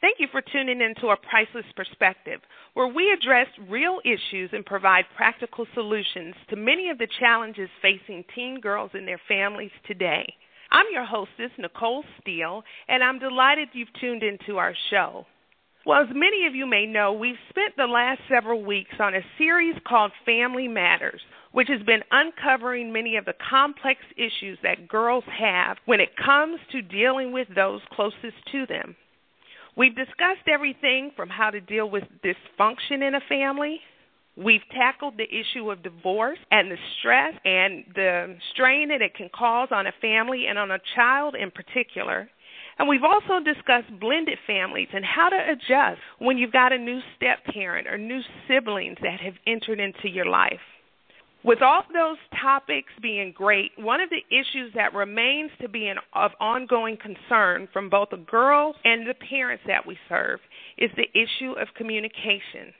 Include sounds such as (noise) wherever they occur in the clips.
Thank you for tuning in to A Priceless Perspective, where we address real issues and provide practical solutions to many of the challenges facing teen girls and their families today. I'm your hostess, Nicole Steele, and I'm delighted you've tuned into our show. Well, as many of you may know, we've spent the last several weeks on a series called Family Matters, which has been uncovering many of the complex issues that girls have when it comes to dealing with those closest to them. We've discussed everything from how to deal with dysfunction in a family. We've tackled the issue of divorce and the stress and the strain that it can cause on a family and on a child in particular. And we've also discussed blended families and how to adjust when you've got a new step parent or new siblings that have entered into your life. With all those topics being great, one of the issues that remains to be an, of ongoing concern from both the girls and the parents that we serve is the issue of communication.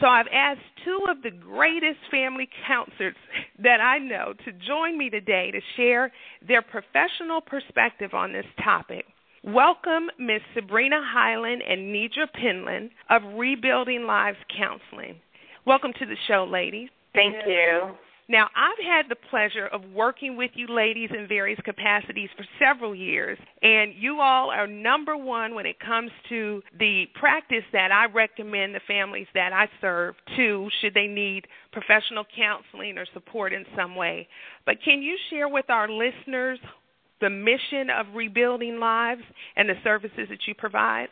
So I've asked two of the greatest family counselors (laughs) that I know to join me today to share their professional perspective on this topic. Welcome Ms. Sabrina Hyland and Nedra Penland of Rebuilding Lives Counseling. Welcome to the show, ladies. Thank you. Now, I've had the pleasure of working with you ladies in various capacities for several years, and you all are number one when it comes to the practice that I recommend the families that I serve to should they need professional counseling or support in some way. But can you share with our listeners the mission of rebuilding lives and the services that you provide?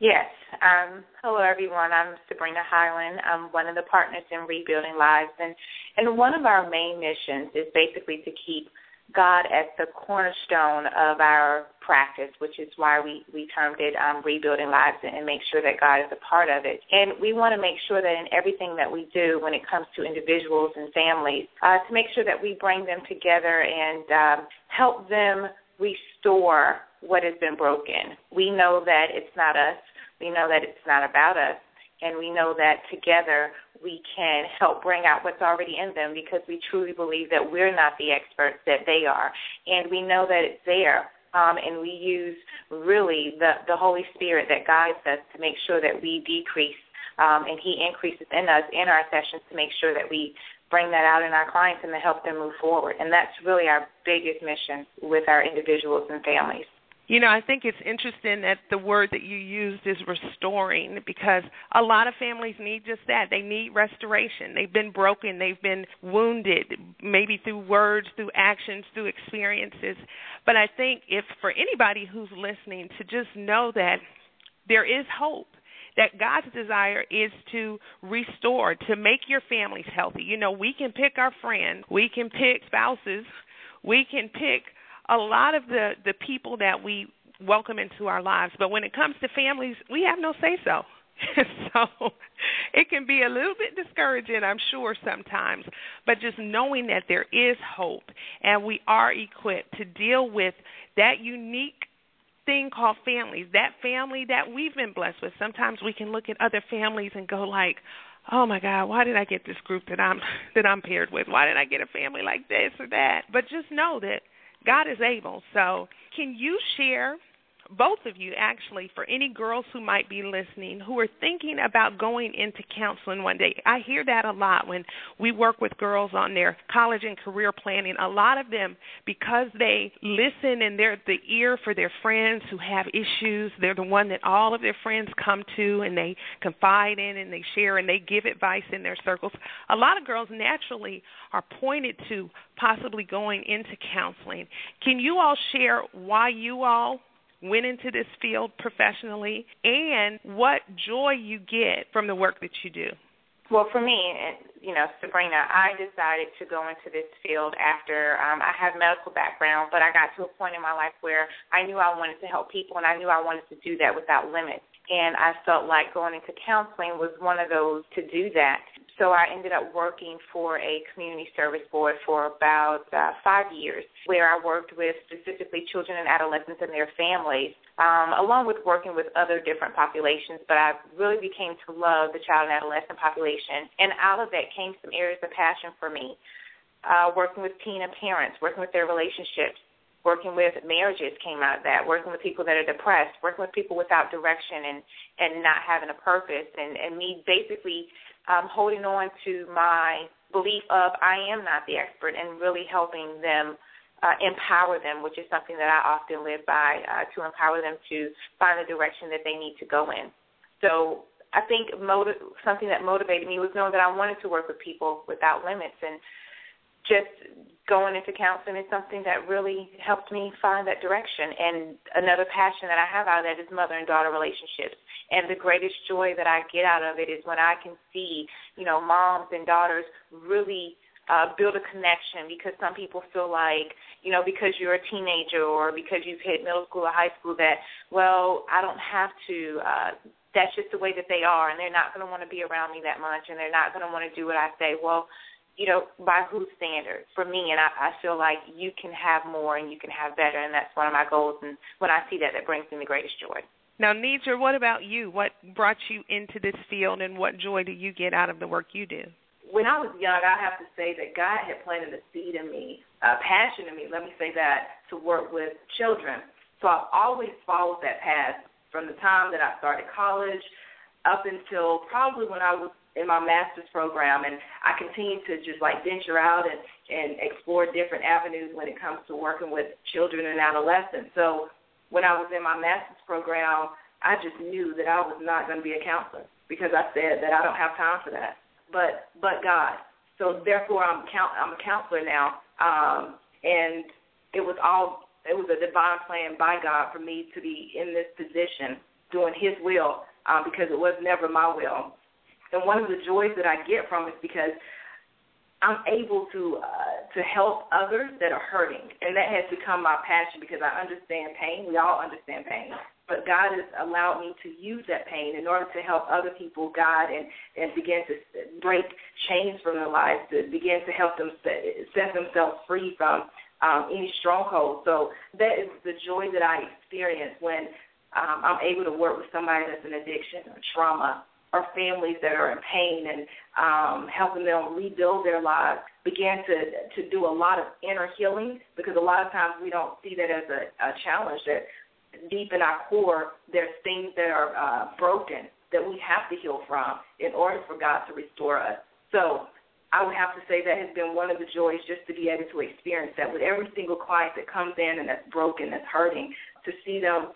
Yes. Um, hello, everyone. I'm Sabrina Hyland. I'm one of the partners in Rebuilding Lives, and and one of our main missions is basically to keep God as the cornerstone of our practice, which is why we we termed it um, Rebuilding Lives, and make sure that God is a part of it. And we want to make sure that in everything that we do, when it comes to individuals and families, uh, to make sure that we bring them together and um, help them restore what has been broken. We know that it's not us we know that it's not about us, and we know that together we can help bring out what's already in them because we truly believe that we're not the experts that they are, and we know that it's there. Um, and we use really the the Holy Spirit that guides us to make sure that we decrease um, and He increases in us in our sessions to make sure that we bring that out in our clients and to help them move forward. And that's really our biggest mission with our individuals and families. You know, I think it's interesting that the word that you used is restoring because a lot of families need just that. They need restoration. They've been broken, they've been wounded, maybe through words, through actions, through experiences. But I think if for anybody who's listening to just know that there is hope that God's desire is to restore, to make your families healthy. You know, we can pick our friends, we can pick spouses, we can pick a lot of the the people that we welcome into our lives, but when it comes to families, we have no say so. (laughs) so it can be a little bit discouraging, I'm sure, sometimes. But just knowing that there is hope and we are equipped to deal with that unique thing called families, that family that we've been blessed with. Sometimes we can look at other families and go like, "Oh my God, why did I get this group that I'm (laughs) that I'm paired with? Why did I get a family like this or that?" But just know that God is able. So, can you share both of you actually for any girls who might be listening who are thinking about going into counseling one day. I hear that a lot when we work with girls on their college and career planning. A lot of them because they listen and they're the ear for their friends who have issues they're the one that all of their friends come to and they confide in and they share and they give advice in their circles. A lot of girls naturally are pointed to possibly going into counseling. Can you all share why you all went into this field professionally and what joy you get from the work that you do. Well, for me, you know, Sabrina, I decided to go into this field after um, I have medical background, but I got to a point in my life where I knew I wanted to help people, and I knew I wanted to do that without limits. And I felt like going into counseling was one of those to do that. So I ended up working for a community service board for about uh, five years, where I worked with specifically children and adolescents and their families, um, along with working with other different populations. But I really became to love the child and adolescent population, and out of that came some areas of passion for me. Uh, working with teen and parents, working with their relationships, working with marriages came out of that working with people that are depressed working with people without direction and and not having a purpose and and me basically um, holding on to my belief of I am not the expert and really helping them uh, empower them, which is something that I often live by, uh, to empower them to find the direction that they need to go in. So I think motiv- something that motivated me was knowing that I wanted to work with people without limits and just going into counseling is something that really helped me find that direction. And another passion that I have out of that is mother and daughter relationships. And the greatest joy that I get out of it is when I can see, you know, moms and daughters really uh, build a connection because some people feel like, you know, because you're a teenager or because you've hit middle school or high school that, well, I don't have to. Uh, that's just the way that they are, and they're not going to want to be around me that much, and they're not going to want to do what I say. Well, you know, by whose standard? For me, and I, I feel like you can have more and you can have better, and that's one of my goals. And when I see that, that brings me the greatest joy. Now, Nedra, what about you? What brought you into this field, and what joy do you get out of the work you do? When I was young, I have to say that God had planted a seed in me, a passion in me, let me say that, to work with children. So I've always followed that path from the time that I started college up until probably when I was in my master's program and I continue to just like venture out and and explore different avenues when it comes to working with children and adolescents. So when I was in my master's program, I just knew that I was not going to be a counselor because I said that I don't have time for that. But but God. So therefore, I'm count I'm a counselor now, um, and it was all it was a divine plan by God for me to be in this position doing His will um, because it was never my will. And one of the joys that I get from it is because I'm able to uh, to help others that are hurting, and that has become my passion because I understand pain. We all understand pain, but God has allowed me to use that pain in order to help other people God and and begin to break chains from their lives, to begin to help them set, set themselves free from um, any stronghold. So that is the joy that I experience when um, I'm able to work with somebody that's in addiction or trauma or families that are in pain and um, helping them rebuild their lives, began to to do a lot of inner healing because a lot of times we don't see that as a, a challenge. That deep in our core, there's things that are uh, broken that we have to heal from in order for God to restore us. So I would have to say that has been one of the joys just to be able to experience that with every single client that comes in and that's broken, that's hurting, to see them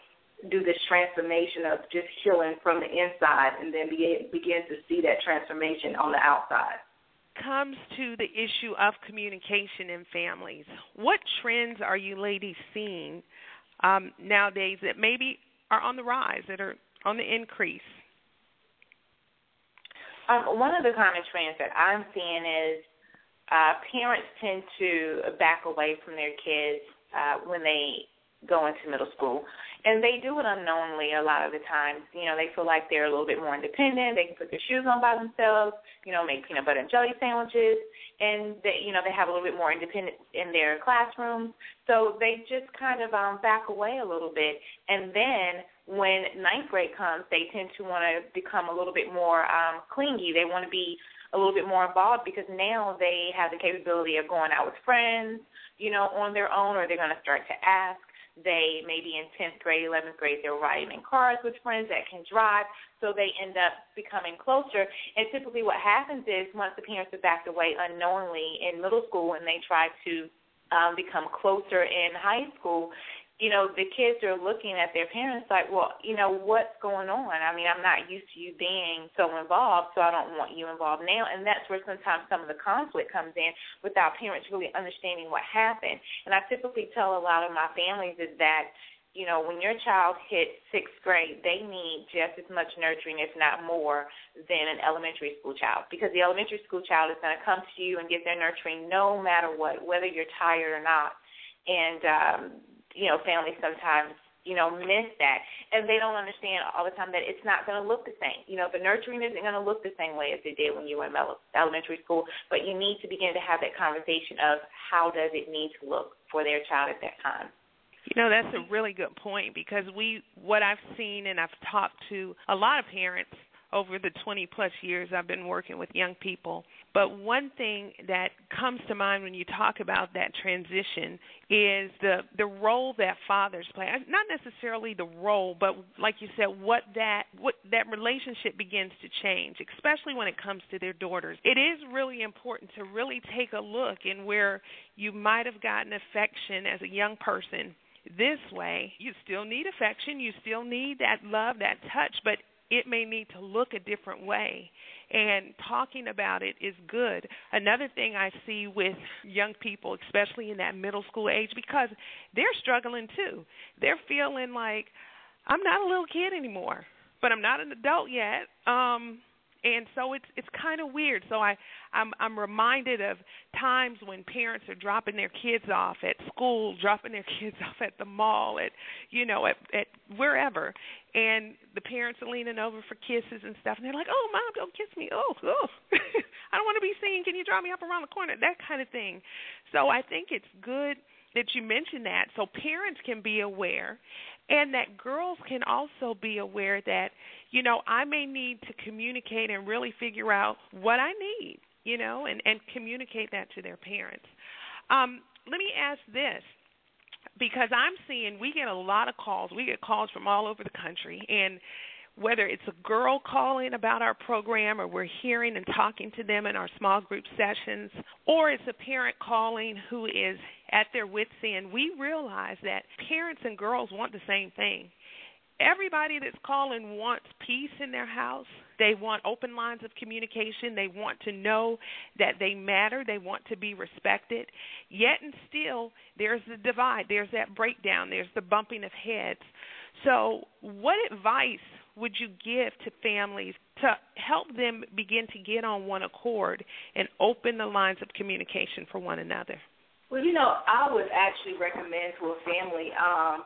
do this transformation of just healing from the inside and then be, begin to see that transformation on the outside. Comes to the issue of communication in families. What trends are you ladies seeing um, nowadays that maybe are on the rise, that are on the increase? Um, one of the common trends that I'm seeing is uh, parents tend to back away from their kids uh, when they go into middle school and they do it unknowingly a lot of the times. You know, they feel like they're a little bit more independent. They can put their shoes on by themselves. You know, make peanut butter and jelly sandwiches, and they, you know, they have a little bit more independence in their classrooms. So they just kind of um, back away a little bit, and then when ninth grade comes, they tend to want to become a little bit more um, clingy. They want to be a little bit more involved because now they have the capability of going out with friends, you know, on their own, or they're going to start to ask they maybe in 10th grade, 11th grade, they're riding in cars with friends that can drive, so they end up becoming closer. And typically, what happens is once the parents are backed away unknowingly in middle school and they try to um, become closer in high school, you know, the kids are looking at their parents like, well, you know, what's going on? I mean, I'm not used to you being so involved, so I don't want you involved now. And that's where sometimes some of the conflict comes in without parents really understanding what happened. And I typically tell a lot of my families is that you know, when your child hits sixth grade, they need just as much nurturing, if not more, than an elementary school child. Because the elementary school child is going to come to you and get their nurturing no matter what, whether you're tired or not. And, um, you know, families sometimes, you know, miss that. And they don't understand all the time that it's not going to look the same. You know, the nurturing isn't going to look the same way as it did when you were in elementary school. But you need to begin to have that conversation of how does it need to look for their child at that time. You know, that's a really good point because we what I've seen and I've talked to a lot of parents over the 20 plus years I've been working with young people. But one thing that comes to mind when you talk about that transition is the the role that fathers play. Uh, not necessarily the role, but like you said, what that what that relationship begins to change, especially when it comes to their daughters. It is really important to really take a look in where you might have gotten affection as a young person this way, you still need affection, you still need that love, that touch, but it may need to look a different way. And talking about it is good. Another thing I see with young people, especially in that middle school age, because they're struggling too. They're feeling like, I'm not a little kid anymore, but I'm not an adult yet. Um, and so it's it's kind of weird. So I I'm I'm reminded of times when parents are dropping their kids off at school, dropping their (laughs) kids off at the mall, at you know at at wherever, and the parents are leaning over for kisses and stuff, and they're like, "Oh, mom, don't kiss me. Oh, oh, (laughs) I don't want to be seen. Can you drop me up around the corner?" That kind of thing. So I think it's good that you mentioned that so parents can be aware and that girls can also be aware that you know i may need to communicate and really figure out what i need you know and and communicate that to their parents. Um let me ask this because i'm seeing we get a lot of calls. We get calls from all over the country and whether it's a girl calling about our program or we're hearing and talking to them in our small group sessions, or it's a parent calling who is at their wits' end, we realize that parents and girls want the same thing. Everybody that's calling wants peace in their house. They want open lines of communication. They want to know that they matter. They want to be respected. Yet and still, there's the divide. There's that breakdown. There's the bumping of heads. So, what advice would you give to families to help them begin to get on one accord and open the lines of communication for one another? Well, you know, I would actually recommend to a family um,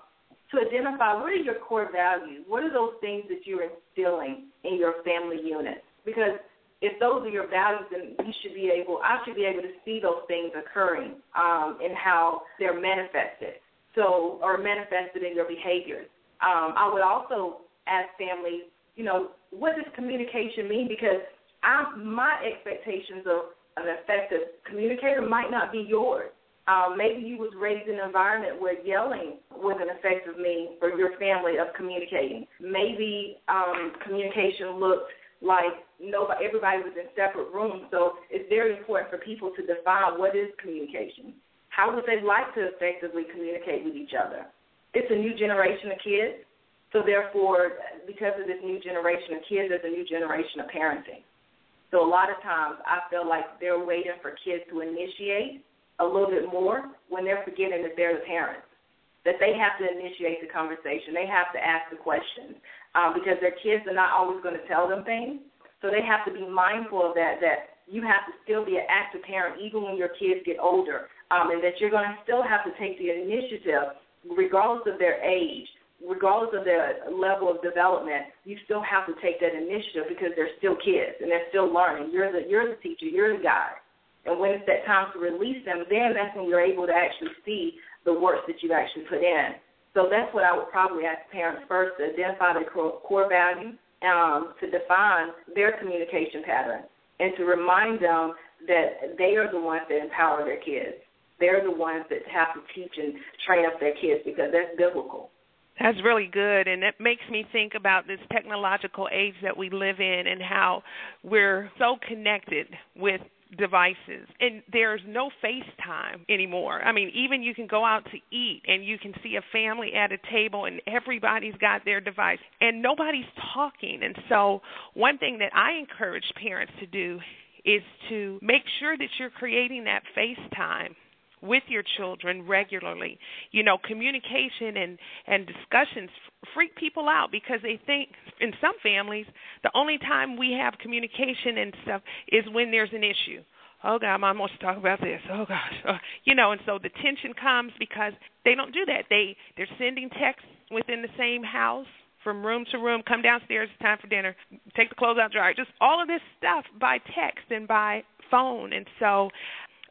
to identify what are your core values. What are those things that you're instilling in your family unit? Because if those are your values, then you should be able, I should be able to see those things occurring um, in how they're manifested. So, or manifested in your behaviors. Um, I would also as families, you know, what does communication mean? Because I, my expectations of an effective communicator might not be yours. Um, maybe you was raised in an environment where yelling was an effective means for your family of communicating. Maybe um, communication looked like nobody, everybody was in separate rooms. So it's very important for people to define what is communication. How would they like to effectively communicate with each other? It's a new generation of kids. So therefore, because of this new generation of kids, there's a new generation of parenting. So a lot of times I feel like they're waiting for kids to initiate a little bit more when they're forgetting that they're the parents. That they have to initiate the conversation. They have to ask the questions um, because their kids are not always going to tell them things. So they have to be mindful of that, that you have to still be an active parent even when your kids get older, um, and that you're going to still have to take the initiative regardless of their age regardless of their level of development, you still have to take that initiative because they're still kids and they're still learning. You're the you're the teacher, you're the guide. And when it's that time to release them, then that's when you're able to actually see the work that you actually put in. So that's what I would probably ask parents first to identify their core values, um, to define their communication pattern, and to remind them that they are the ones that empower their kids. They're the ones that have to teach and train up their kids because that's biblical. That's really good, and it makes me think about this technological age that we live in and how we're so connected with devices and there's no FaceTime anymore. I mean, even you can go out to eat and you can see a family at a table and everybody's got their device and nobody's talking. And so, one thing that I encourage parents to do is to make sure that you're creating that FaceTime with your children regularly. You know, communication and and discussions freak people out because they think in some families the only time we have communication and stuff is when there's an issue. Oh God, mom wants to talk about this. Oh gosh, oh, you know, and so the tension comes because they don't do that. They they're sending texts within the same house from room to room. Come downstairs. It's time for dinner. Take the clothes out dryer. Just all of this stuff by text and by phone. And so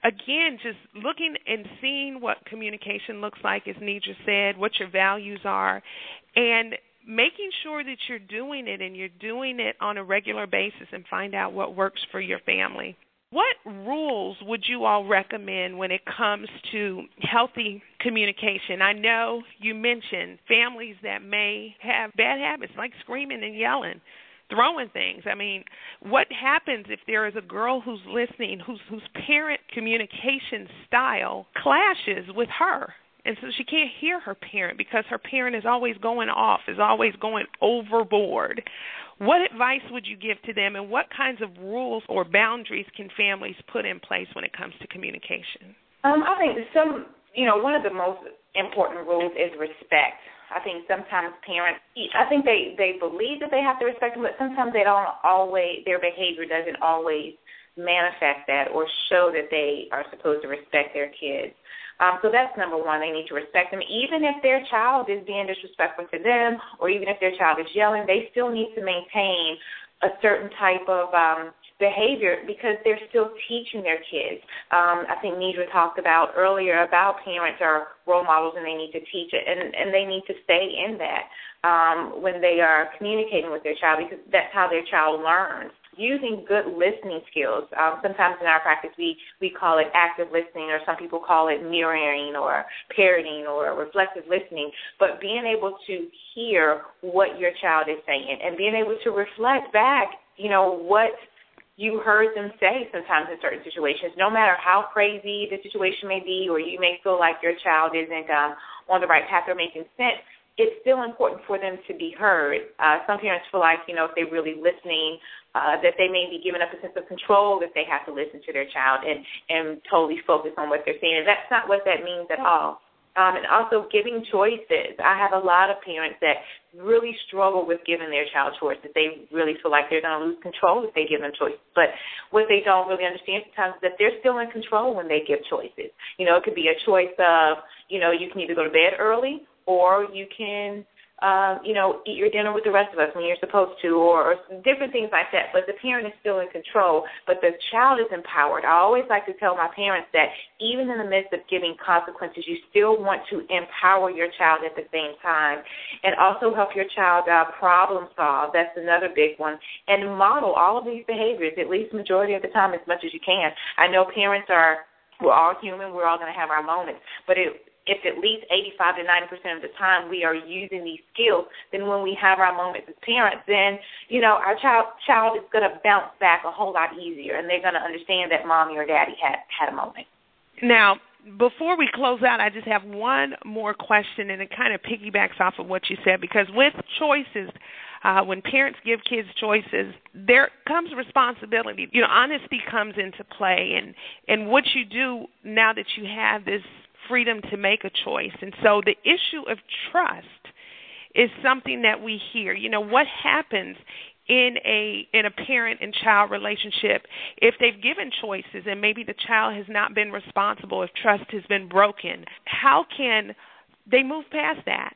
again, just looking and seeing what communication looks like, as Nedra said, what your values are, and making sure that you're doing it and you're doing it on a regular basis and find out what works for your family. What rules would you all recommend when it comes to healthy communication? I know you mentioned families that may have bad habits like screaming and yelling throwing things. I mean, what happens if there is a girl who's listening whose whose parent communication style clashes with her? And so she can't hear her parent because her parent is always going off, is always going overboard. What advice would you give to them, and what kinds of rules or boundaries can families put in place when it comes to communication? Um, I think some, you know, one of the most important rules is respect. I think sometimes parents, I think they they believe that they have to respect them, but sometimes they don't always. Their behavior doesn't always manifest that or show that they are supposed to respect their kids. Um, so that's number one. They need to respect them, even if their child is being disrespectful to them, or even if their child is yelling. They still need to maintain a certain type of um, behavior because they're still teaching their kids. Um, I think Nedra talked about earlier about parents are role models and they need to teach it and, and they need to stay in that um, when they are communicating with their child because that's how their child learns using good listening skills. Um, sometimes in our practice, we we call it active listening, or some people call it mirroring, or parroting, or reflective listening. But being able to hear what your child is saying and being able to reflect back, you know, what you heard them say sometimes in certain situations, no matter how crazy the situation may be, or you may feel like your child isn't um, on the right path or making sense, it's still important for them to be heard. Uh, some parents feel like, you know, if they're really listening, uh, that they may be giving up a sense of control if they have to listen to their child and, and totally focus on what they're saying. And that's not what that means at all um, and also giving choices. I have a lot of parents that really struggle with giving their child choice, choices. They really feel like they're going to lose control if they give them choices. But what they don't really understand sometimes is that they're still in control when they give choices. You know, it could be a choice of, you know, you can either go to bed early or you can um, you know, eat your dinner with the rest of us when you're supposed to, or, or different things like that. But the parent is still in control, but the child is empowered. I always like to tell my parents that even in the midst of giving consequences, you still want to empower your child at the same time, and also help your child uh, problem solve. That's another big one, and model all of these behaviors at least majority of the time as much as you can. I know parents are we're all human. We're all going to have our moments, but it if at least 85 to 90 percent of the time we are using these skills, then when we have our moments as parents, then you know our child child is going to bounce back a whole lot easier, and they're going to understand that mommy or daddy had had a moment. Now, before we close out, I just have one more question, and it kind of piggybacks off of what you said because with choices. Uh, when parents give kids choices, there comes responsibility. You know, honesty comes into play, and and what you do now that you have this freedom to make a choice. And so the issue of trust is something that we hear. You know, what happens in a in a parent and child relationship if they've given choices and maybe the child has not been responsible if trust has been broken how can they move past that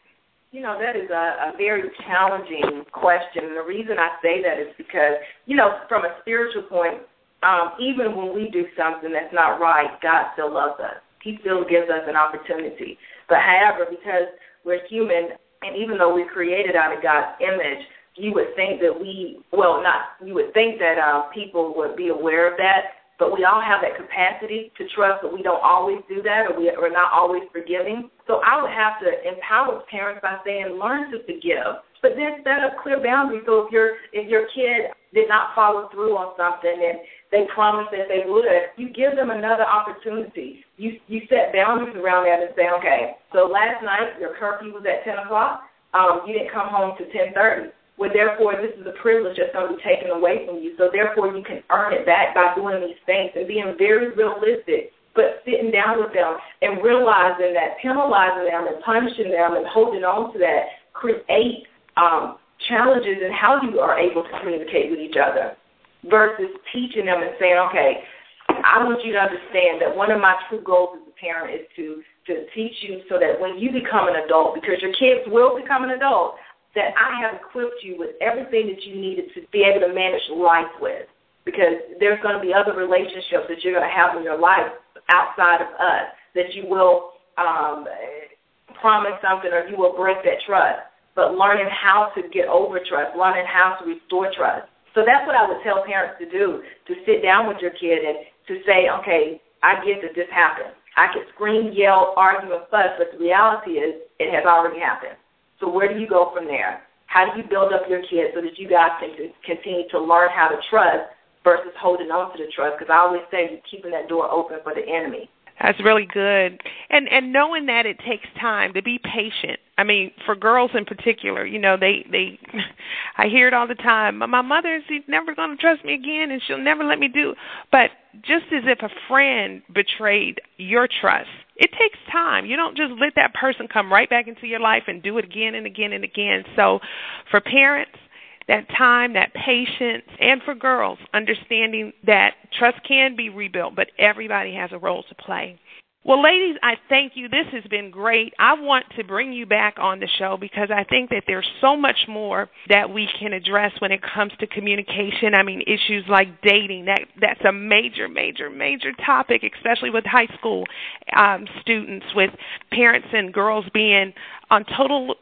you know that is a, a very challenging question and the reason i say that is because you know from a spiritual point um even when we do something that's not right god still loves us he still gives us an opportunity. But however, because we're human, and even though we're created out of God's image, you would think that we, well, not, you would think that uh, people would be aware of that, but we all have that capacity to trust, but we don't always do that, or we, we're not always forgiving. So I would have to empower parents by saying, learn to forgive, but then set up clear boundaries. So if your if your kid did not follow through on something and they promised that they would, you give them another opportunity. You you set boundaries around that and say, okay, so last night your curfew was at ten o'clock. Um, you didn't come home to ten thirty. Well, therefore, this is a privilege that's going to be taken away from you. So, therefore, you can earn it back by doing these things and being very realistic but sitting down with them and realizing that penalizing them and punishing them and holding on to that create um, challenges in how you are able to communicate with each other versus teaching them and saying, okay, I want you to understand that one of my true goals as a parent is to to teach you so that when you become an adult, because your kids will become an adult, that I have equipped you with everything that you needed to be able to manage life with. Because there's going to be other relationships that you're going to have in your life outside of us that you will um, promise something or you will break that trust. But learning how to get over trust, learning how to restore trust. So that's what I would tell parents to do, to sit down with your kid and to say, okay, I get that this happened. I could scream, yell, argue, and fuss, but the reality is it has already happened. So where do you go from there? How do you build up your kids so that you guys can continue to learn how to trust versus holding on to the trust? Because I always say you're keeping that door open for the enemy. That's really good. And and knowing that it takes time to be patient. I mean, for girls in particular, you know, they they (laughs) I hear it all the time. My mother is never going to trust me again and she'll never let me do. But just as if a friend betrayed your trust, it takes time. You don't just let that person come right back into your life and do it again and again and again. So, for parents, that time, that patience, and for girls, understanding that trust can be rebuilt, but everybody has a role to play. Well, ladies, I thank you. This has been great. I want to bring you back on the show because I think that there's so much more that we can address when it comes to communication. I mean, issues like dating. That that's a major, major, major topic, especially with high school um, students, with parents and girls being on total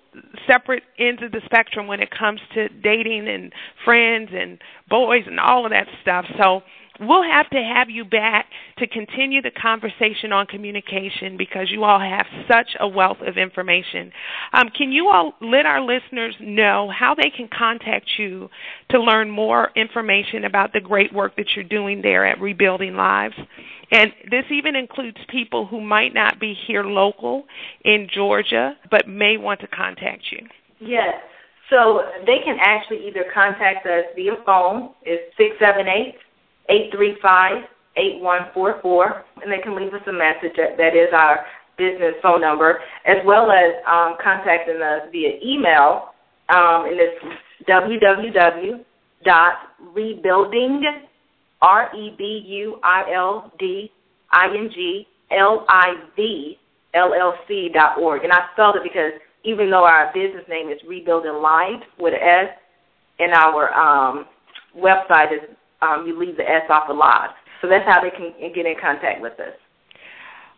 separate ends of the spectrum when it comes to dating and friends and boys and all of that stuff. So we'll have to have you back to continue the conversation on communication because you all have such a wealth of information. Um, can you all let our listeners know how they can contact you to learn more information about the great work that you're doing there at Rebuilding Lives? And this even includes people who might not be here local in Georgia but may want to contact you. Yes. So they can actually either contact us via phone, it's 678 835 8144, and they can leave us a message. That is our business phone number, as well as um, contacting us via email. Um, and it's www.rebuilding, R E B U I L D I N G L I V L L C dot org. And I spelled it because even though our business name is Rebuilding Lives with an S, and our um, website is um, you leave the S off of live. So that's how they can get in contact with us.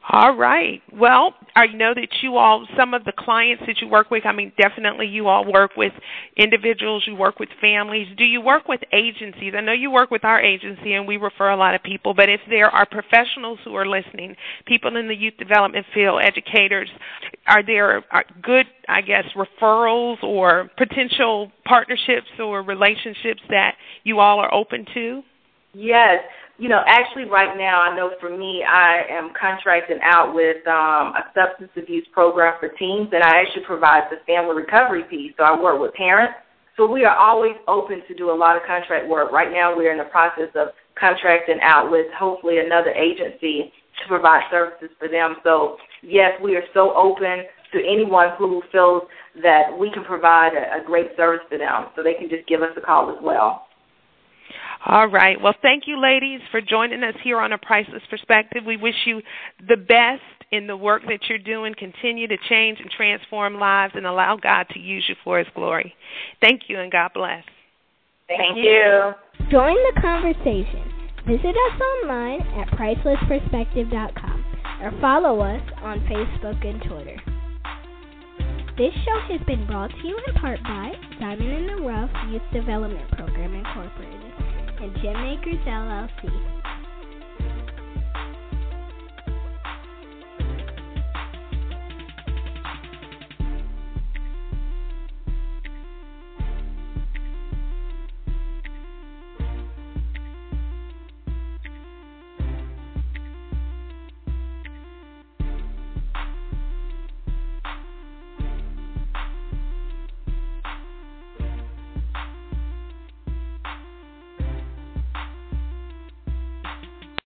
All right. Well, I know that you all, some of the clients that you work with, I mean, definitely you all work with individuals, you work with families. Do you work with agencies? I know you work with our agency and we refer a lot of people, but if there are professionals who are listening, people in the youth development field, educators, are there are good, I guess, referrals or potential partnerships or relationships that you all are open to? Yes you know, actually right now, I know for me, I am contracting out with um, a substance abuse program for teens, and I actually provide the family recovery piece. So I work with parents. So we are always open to do a lot of contract work. Right now, we're in the process of contracting out with hopefully another agency to provide services for them. So yes, we are so open to anyone who feels that we can provide a, a great service for them. So they can just give us a call as well. All right. Well, thank you, ladies, for joining us here on A Priceless Perspective. We wish you the best in the work that you're doing. Continue to change and transform lives and allow God to use you for His glory. Thank you, and God bless. Thank, thank you. Join the conversation. Visit us online at pricelessperspective.com or follow us on Facebook and Twitter. This show has been brought to you in part by Diamond in the Rough Youth Development Program Incorporated and Gem Makers LLC.